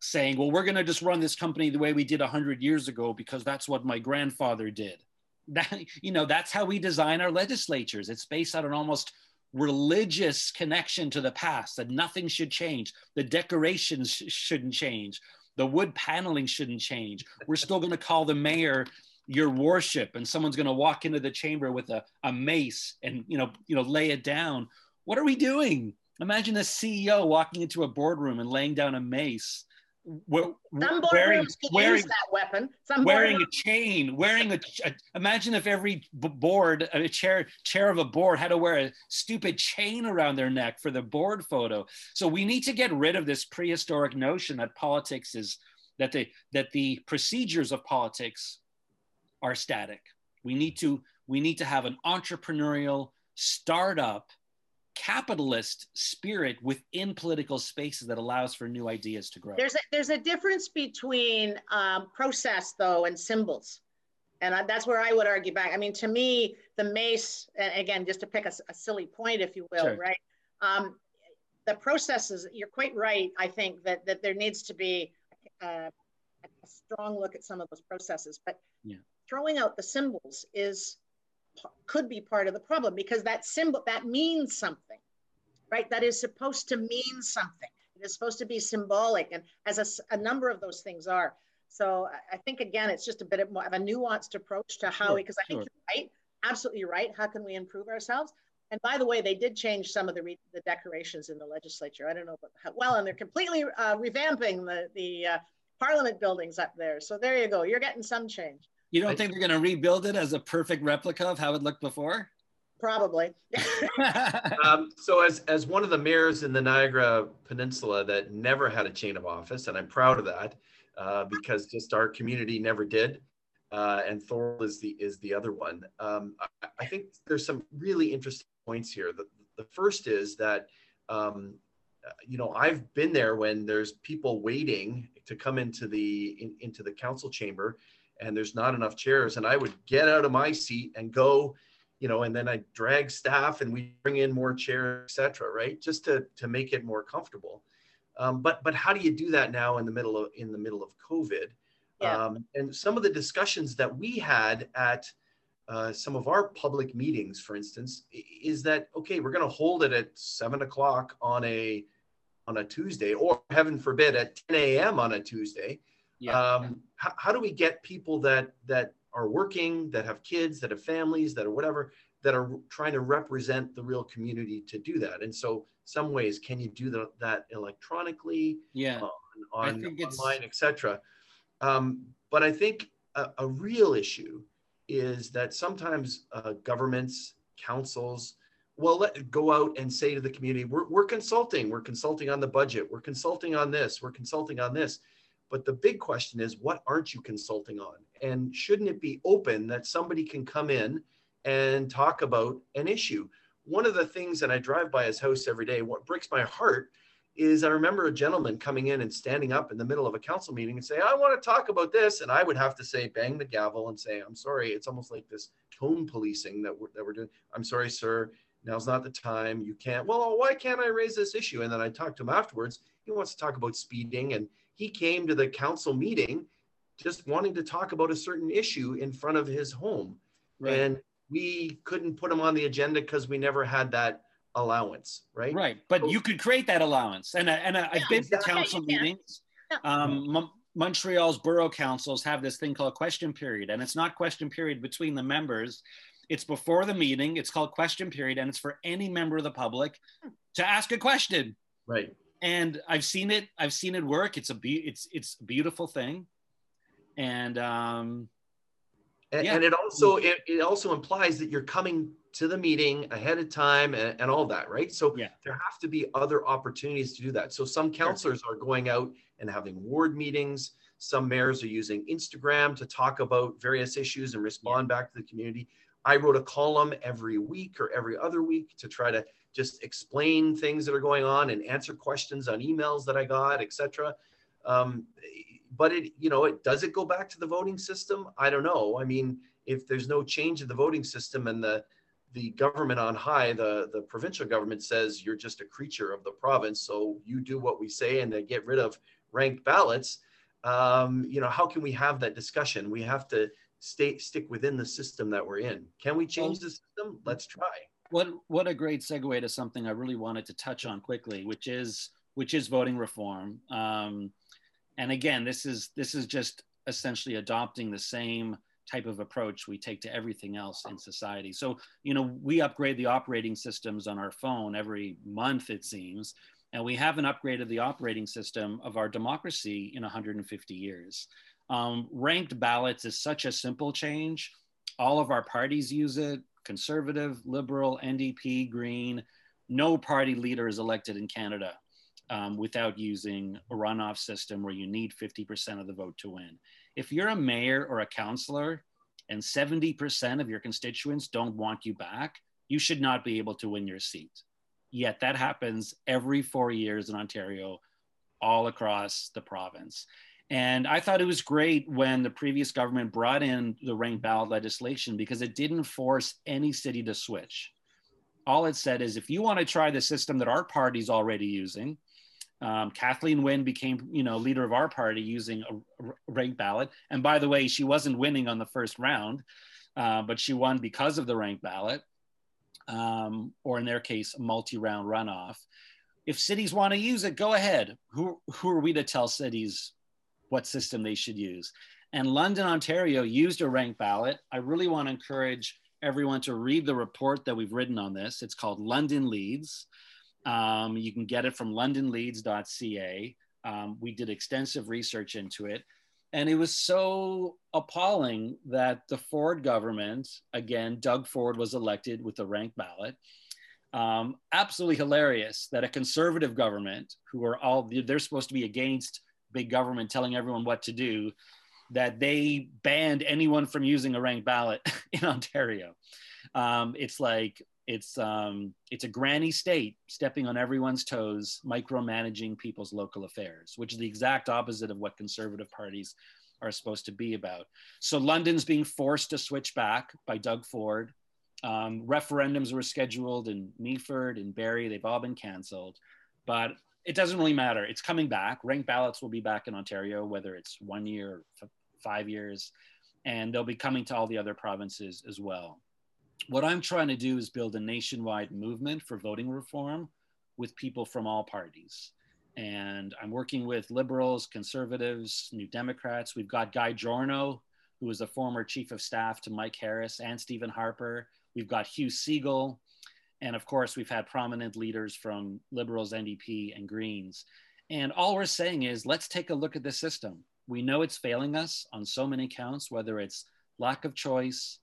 saying, well, we're going to just run this company the way we did 100 years ago because that's what my grandfather did. That, you know, that's how we design our legislatures. It's based on an almost religious connection to the past that nothing should change. The decorations sh- shouldn't change. The wood paneling shouldn't change. We're still going to call the mayor your worship and someone's going to walk into the chamber with a, a mace and you know you know lay it down what are we doing imagine a ceo walking into a boardroom and laying down a mace some wearing, wearing use that weapon. Some wearing a chain, wearing a, a, Imagine if every board, a chair, chair of a board, had to wear a stupid chain around their neck for the board photo. So we need to get rid of this prehistoric notion that politics is that the that the procedures of politics are static. We need to we need to have an entrepreneurial startup capitalist spirit within political spaces that allows for new ideas to grow. There's a, there's a difference between um, process though and symbols. And I, that's where I would argue back. I mean, to me, the mace, and again, just to pick a, a silly point, if you will, sure. right? Um, the processes, you're quite right. I think that, that there needs to be uh, a strong look at some of those processes, but yeah. throwing out the symbols is could be part of the problem because that symbol that means something right? That is supposed to mean something. It is supposed to be symbolic and as a, a number of those things are. So i think again it's just a bit of more of a nuanced approach to how because sure, i think sure. you're right absolutely right. How can we improve ourselves? And by the way they did change some of the, re- the decorations in the legislature. I don't know about how well and they're completely uh, revamping the, the uh, parliament buildings up there. So there you go. You're getting some change you don't think they're going to rebuild it as a perfect replica of how it looked before? Probably. um, so, as as one of the mayors in the Niagara Peninsula that never had a chain of office, and I'm proud of that uh, because just our community never did, uh, and Thorold is the is the other one. Um, I, I, think there's some really interesting points here. The, the first is that um, you know I've been there when there's people waiting to come into the in, into the council chamber and there's not enough chairs and i would get out of my seat and go you know and then i drag staff and we bring in more chairs etc right? Just to to make it more comfortable. Um, but but how do you do that now in the middle of in the middle of covid? Yeah. um, and some of the discussions that we had at uh, some of our public meetings for instance is that okay we're going to hold it at seven o'clock on a on a tuesday or heaven forbid at 10 a.m on a tuesday yeah. Um, how, how do we get people that that are working, that have kids, that have families, that are whatever, that are trying to represent the real community to do that? And so, some ways, can you do the, that electronically? Yeah. on, on online, etc. Um, but I think a, a, real issue is that sometimes uh, governments, councils, well, let go out and say to the community, we're, we're consulting, we're consulting on the budget, we're consulting on this, we're consulting on this. But the big question is, what aren't you consulting on? And shouldn't it be open that somebody can come in and talk about an issue? One of the things that I drive by his house every day, what breaks my heart is I remember a gentleman coming in and standing up in the middle of a council meeting and say, I want to talk about this. And I would have to say, bang the gavel and say, I'm sorry. It's almost like this tone policing that we're, that we're doing. I'm sorry, sir. Now's not the time. You can't. Well, why can't I raise this issue? And then I talked to him afterwards. He wants to talk about speeding and he came to the council meeting just wanting to talk about a certain issue in front of his home. Right. And we couldn't put him on the agenda because we never had that allowance, right? Right. But so, you could create that allowance. And, and I've yeah, been to council meetings. Um, Montreal's borough councils have this thing called question period, and it's not question period between the members. It's before the meeting. It's called question period, and it's for any member of the public to ask a question. Right and I've seen it. I've seen it work. It's a be- it's it's a beautiful thing, and um, And, yeah. and it also it, it also implies that you're coming to the meeting ahead of time and, and all that, right? So yeah. there have to be other opportunities to do that. So some councilors sure. are going out and having ward meetings. Some mayors are using Instagram to talk about various issues and respond back to the community. I wrote a column every week or every other week to try to just explain things that are going on and answer questions on emails that I got, etc. Um, but it, you know, it does it go back to the voting system? I don't know. I mean, if there's no change in the voting system and the the government on high, the the provincial government says you're just a creature of the province, so you do what we say, and they get rid of ranked ballots. Um, you know, how can we have that discussion? We have to stay stick within the system that we're in. Can we change the system? Let's try. What what a great segue to something I really wanted to touch on quickly, which is which is voting reform. Um, and again, this is this is just essentially adopting the same type of approach we take to everything else in society. So, you know, we upgrade the operating systems on our phone every month, it seems, and we haven't upgraded the operating system of our democracy in 150 years. Um, ranked ballots is such a simple change. All of our parties use it conservative, liberal, NDP, Green. No party leader is elected in Canada um, without using a runoff system where you need 50% of the vote to win. If you're a mayor or a councillor and 70% of your constituents don't want you back, you should not be able to win your seat. Yet that happens every four years in Ontario, all across the province. And I thought it was great when the previous government brought in the ranked ballot legislation because it didn't force any city to switch. All it said is if you want to try the system that our party's already using, um, Kathleen Wynne became, you know, leader of our party using a ranked ballot. And by the way, she wasn't winning on the first round, uh, but she won because of the ranked ballot, um, or in their case, multi-round runoff. If cities want to use it, go ahead. Who, who are we to tell cities what system they should use? And London, Ontario used a ranked ballot. I really want to encourage everyone to read the report that we've written on this. It's called London Leads. Um, you can get it from londonleads.ca. Um, we did extensive research into it. And it was so appalling that the Ford government, again, Doug Ford was elected with a ranked ballot. Um, absolutely hilarious that a conservative government, who are all, they're supposed to be against big government telling everyone what to do, that they banned anyone from using a ranked ballot in Ontario. Um, it's like it's um, it's a granny state stepping on everyone's toes, micromanaging people's local affairs, which is the exact opposite of what conservative parties are supposed to be about. So London's being forced to switch back by Doug Ford. Um, referendums were scheduled in Meaford and Barrie. They've all been canceled, but it doesn't really matter. It's coming back. Ranked ballots will be back in Ontario, whether it's one year five years, and they'll be coming to all the other provinces as well what I'm trying to do is build a nationwide movement for voting reform with people from all parties. And I'm working with liberals, conservatives, New Democrats. We've got Guy Giorno, who was a former chief of staff to Mike Harris and Stephen Harper. We've got Hugh Segal. And of course, we've had prominent leaders from Liberals, NDP, and Greens. And all we're saying is let's take a look at the system. We know it's failing us on so many counts, whether it's lack of choice,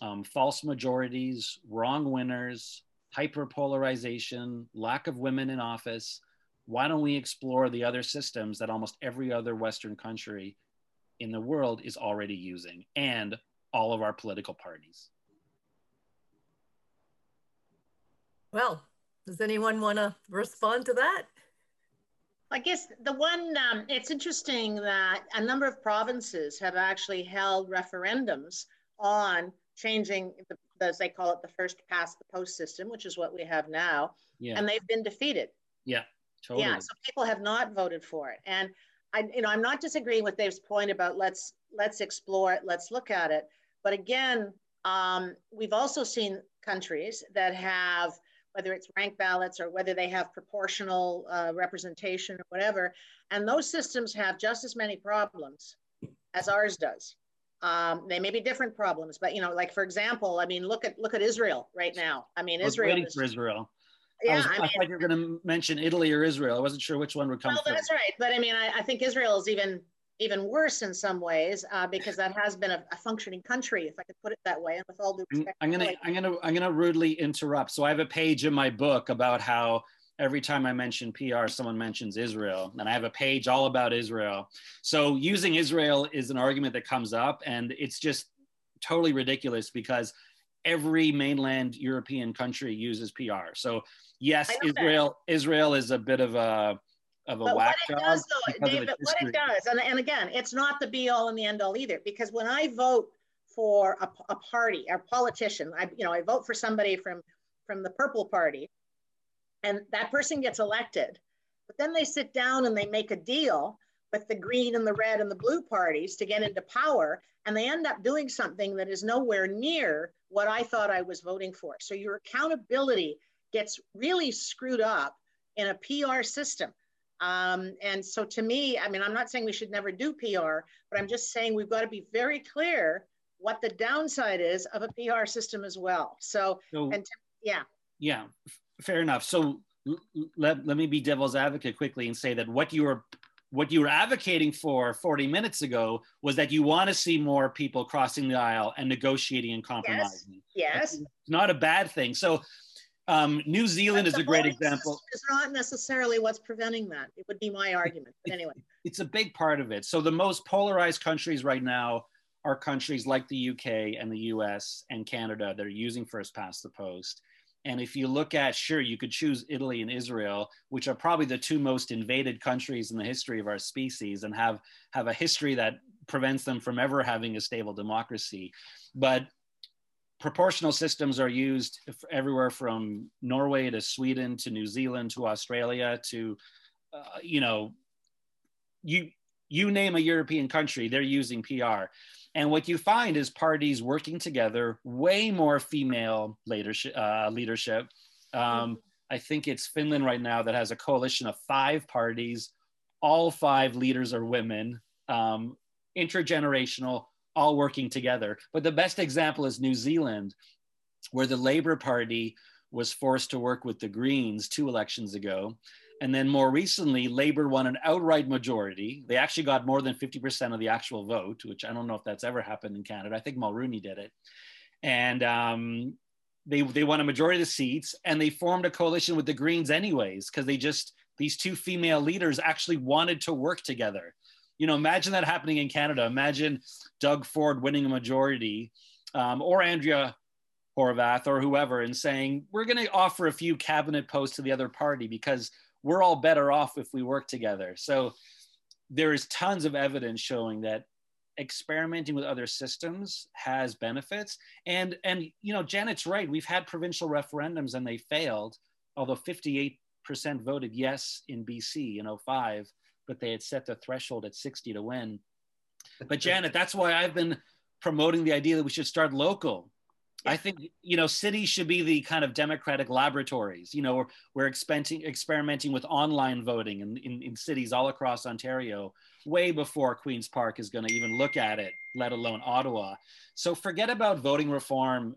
um, false majorities, wrong winners, hyperpolarization, lack of women in office. Why don't we explore the other systems that almost every other Western country in the world is already using and all of our political parties? Well, does anyone want to respond to that? I guess the one, um, it's interesting that a number of provinces have actually held referendums on changing the, as they call it, the first past the post system, which is what we have now. Yeah. And they've been defeated. Yeah, totally. Yeah, so people have not voted for it. And I, you know, I'm not disagreeing with Dave's point about let's let's explore it, let's look at it. But again, um, we've also seen countries that have whether it's rank ballots or whether they have proportional uh, representation or whatever, and those systems have just as many problems as ours does. Um, they may be different problems, but you know, like for example, I mean, look at look at Israel right now. I mean, Israel. Waiting is, for Israel. Yeah, I, was, I, I thought you were going to mention Italy or Israel. I wasn't sure which one would come. Well, first. that's right, but I mean, I, I think Israel is even even worse in some ways uh, because that has been a, a, functioning country, if I could put it that way. And with all due respect, I'm gonna I'm gonna I'm gonna rudely interrupt. So I have a page in my book about how every time I mention PR, someone mentions Israel, and I have a page all about Israel. So using Israel is an argument that comes up, and it's just totally ridiculous because every mainland European country uses PR. So yes, Israel that. Israel is a bit of a of a but whack what it does though, David, what it does, and, and again, it's not the be all and the end all either, because when I vote for a, a party, a politician, I you know I vote for somebody from from the purple party, and that person gets elected, but then they sit down and they make a deal with the green and the red and the blue parties to get into power, and they end up doing something that is nowhere near what I thought I was voting for. So your accountability gets really screwed up in a PR system. Um, and so to me, I mean, I'm not saying we should never do PR, but I'm just saying we've got to be very clear what the downside is of a PR system as well. So, so and to, yeah. Yeah, fair enough. So let, let me be devil's advocate quickly and say that what you were what you were advocating for 40 minutes ago was that you want to see more people crossing the aisle and negotiating and compromising. Yes. yes. It's not a bad thing. So um, New Zealand is a great example. It's not necessarily what's preventing that. It would be my argument. But anyway, it's a big part of it. So the most polarized countries right now are countries like the UK and the US and Canada that are using first past the post. And if you look at, sure, you could choose Italy and Israel, which are probably the two most invaded countries in the history of our species and have, have a history that prevents them from ever having a stable democracy. But proportional systems are used everywhere from Norway to Sweden to New Zealand to Australia to, uh, you know, you you name a European country, they're using PR. And what you find is parties working together, way more female leadership. Uh, leadership. Um, I think it's Finland right now that has a coalition of five parties. All five leaders are women, um, intergenerational, all working together. But the best example is New Zealand, where the Labour Party was forced to work with the Greens two elections ago. And then more recently, Labour won an outright majority. They actually got more than 50% of the actual vote, which I don't know if that's ever happened in Canada. I think Mulroney did it. And um, they, they won a majority of the seats and they formed a coalition with the Greens, anyways, because they just, these two female leaders actually wanted to work together you know, imagine that happening in Canada. Imagine Doug Ford winning a majority, um, or Andrea Horwath or whoever, and saying we're going to offer a few cabinet posts to the other party because we're all better off if we work together. So there is tons of evidence showing that experimenting with other systems has benefits. And and you know, Janet's right. We've had provincial referendums and they failed, although 58% voted yes in BC in 05 but they had set the threshold at 60 to win. But Janet, that's why I've been promoting the idea that we should start local. I think you know cities should be the kind of democratic laboratories. You know, we're, we're experimenting experimenting with online voting in, in, in cities all across Ontario, way before Queens Park is going to even look at it, let alone Ottawa. So forget about voting reform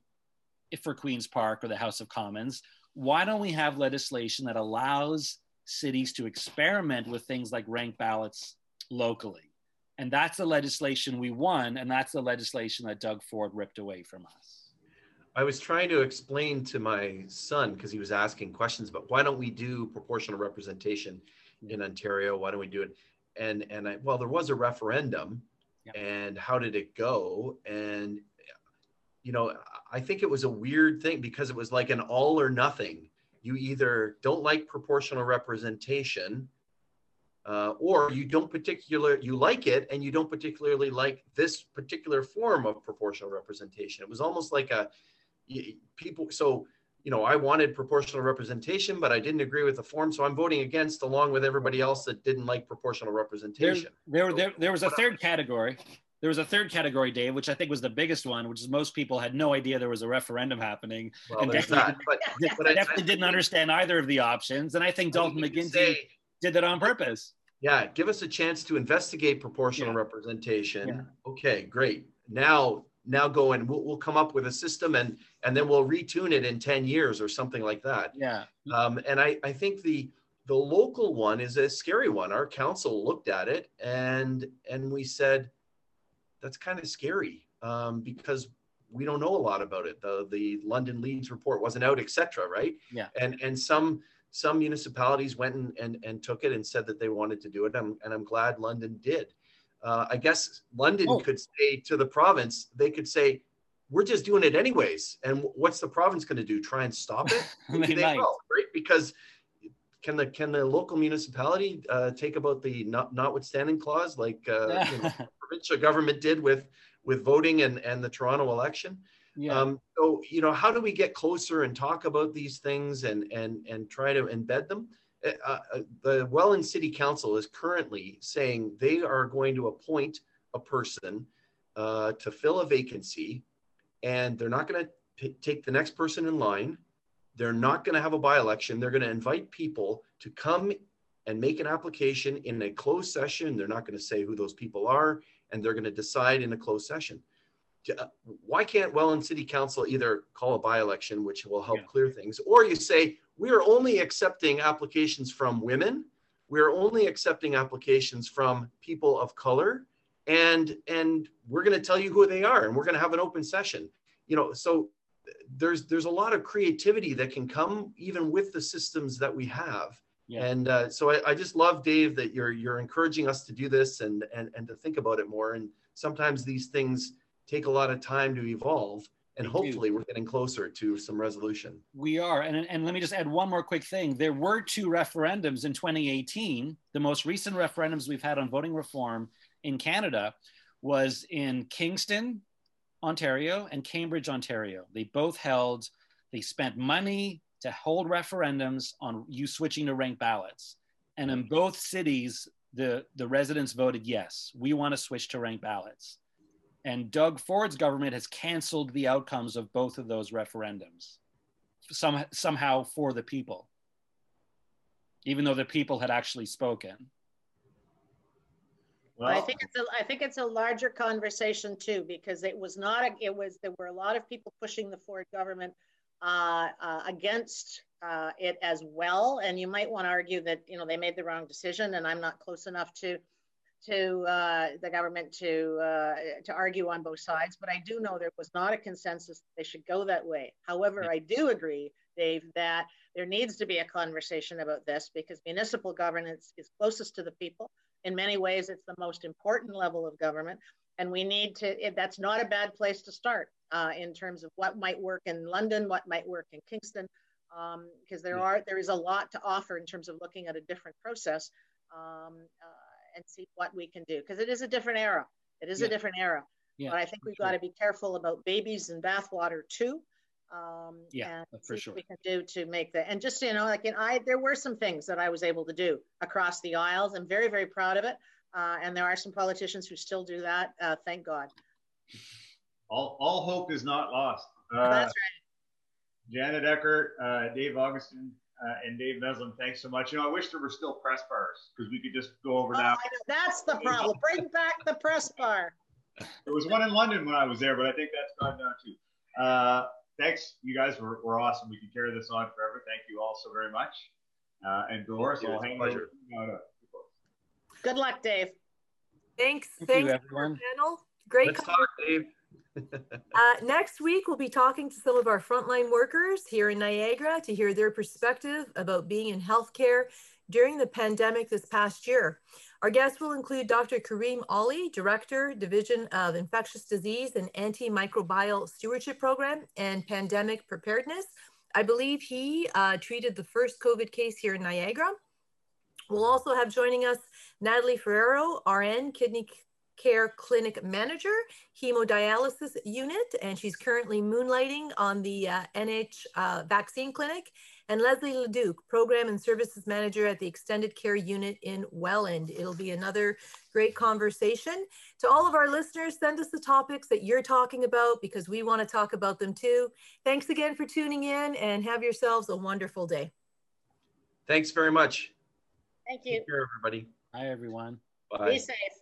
for Queens Park or the House of Commons. Why don't we have legislation that allows cities to experiment with things like ranked ballots locally. And that's the legislation we won, and that's the legislation that Doug Ford ripped away from us. I was trying to explain to my son because he was asking questions about why don't we do proportional representation in Ontario? Why don't we do it? And and I, well, there was a referendum, and how did it go? And you know, I think it was a weird thing because it was like an all or nothing you either don't like proportional representation uh, or you don't particular you like it and you don't particularly like this particular form of proportional representation. It was almost like a people so you know i wanted proportional representation but i didn't agree with the form so i'm voting against along with everybody else that didn't like proportional representation. there, there, there, there was a third category there was a third category, Dave, which I think was the biggest one, which is most people had no idea there was a referendum happening, well, and definitely, but, but definitely I, didn't understand either of the options. And I think Dalton McGuinty say, did that on purpose. Yeah, give us a chance to investigate proportional yeah. representation. Yeah. Okay, great. Now, now go and we'll, we'll come up with a system, and and then we'll retune it in ten years or something like that. Yeah. Um, and I I think the the local one is a scary one. Our council looked at it and and we said, that's kind of scary um, because we don't know a lot about it. The the London Leads report wasn't out, etc. Right? Yeah. And and some some municipalities went and, and, and took it and said that they wanted to do it. I'm, and I'm glad London did. Uh, I guess London oh. could say to the province, they could say, we're just doing it anyways. And what's the province going to do? Try and stop it? they, they will, right? Because can the can the local municipality uh, take about the not, notwithstanding clause like uh, you know, provincial government did with with voting and and the Toronto election? Yeah. Um, so you know, how do we get closer and talk about these things and and and try to embed them? Uh, uh, the Welland City Council is currently saying they are going to appoint a person uh, to fill a vacancy, and they're not going to take the next person in line. They're not going to have a by-election. They're going to invite people to come and make an application in a closed session. They're not going to say who those people are, and they're going to decide in a closed session. Uh, why can't Welland City Council either call a by-election, which will help yeah. clear things, or you say we are only accepting applications from women, we are only accepting applications from people of color, and and we're going to tell you who they are, and we're going to have an open session. You know, so there's there's a lot of creativity that can come even with the systems that we have. Yeah. And uh, so I, I just love Dave that you're you're encouraging us to do this and and and to think about it more. And sometimes these things take a lot of time to evolve and they hopefully do. we're getting closer to some resolution. We are. And, and let me just add one more quick thing. There were two referendums in 2018. The most recent referendums we've had on voting reform in Canada was in Kingston, Ontario, and Cambridge, Ontario. They both held, they spent money to hold referendums on you switching to ranked ballots. And in both cities, the, the residents voted yes, we want to switch to ranked ballots. And Doug Ford's government has canceled the outcomes of both of those referendums, some, somehow for the people, even though the people had actually spoken. Well, I think it's a, I think it's a larger conversation too, because it was not, a, it was, there were a lot of people pushing the Ford government uh, uh, against uh, it as well. And you might want to argue that, you know, they made the wrong decision and I'm not close enough to to uh, the government to uh, to argue on both sides, but I do know there was not a consensus that they should go that way. However, I do agree, Dave, that there needs to be a conversation about this because municipal governance is closest to the people. In many ways, it's the most important level of government, and we need to. It, that's not a bad place to start uh, in terms of what might work in London, what might work in Kingston, because um, there are there is a lot to offer in terms of looking at a different process. Um, uh, and see what we can do because it is a different era. It is yeah. a different era. Yeah, but I think we've sure. got to be careful about babies and bathwater too. Um, yeah, and for sure. we can do to make that. And just you know, like in I, there were some things that I was able to do across the aisles. I'm very, very proud of it. Uh, and there are some politicians who still do that. Uh, thank God. All, all hope is not lost. Uh, That's right. Janet Ecker, uh, Dave Augustyn, uh, and Dave Meslin, thanks so much. You know, I wish there were still press bars because we could just go over oh, now. That's the problem. Bring back the press bar. There was one in London when I was there, but I think that's gone down too. Uh, thanks, you guys were, were awesome. We can carry this on forever. Thank you all so very much. Uh, and Dolores, I'll hang pleasure. Good luck, Dave. Thanks. Thank Thanks, you, everyone. panel. Great. Let's talk, Dave. uh, next week, we'll be talking to some of our frontline workers here in Niagara to hear their perspective about being in healthcare during the pandemic this past year. Our guests will include Dr. Kareem Ali, Director, Division of Infectious Disease and Antimicrobial Stewardship Program and Pandemic Preparedness. I believe he uh, treated the first COVID case here in Niagara. We'll also have joining us Natalie Ferrero, RN, Kidney Care Clinic Manager, Hemodialysis Unit, and she's currently moonlighting on the uh, NH uh, Vaccine Clinic, and Leslie Leduc, Program and Services Manager at the Extended Care Unit in Welland. It'll be another great conversation. To all of our listeners, send us the topics that you're talking about because we want to talk about them too. Thanks again for tuning in and have yourselves a wonderful day. Thanks very much. Thank you. Take care, everybody. Bye, everyone. Bye. Be safe.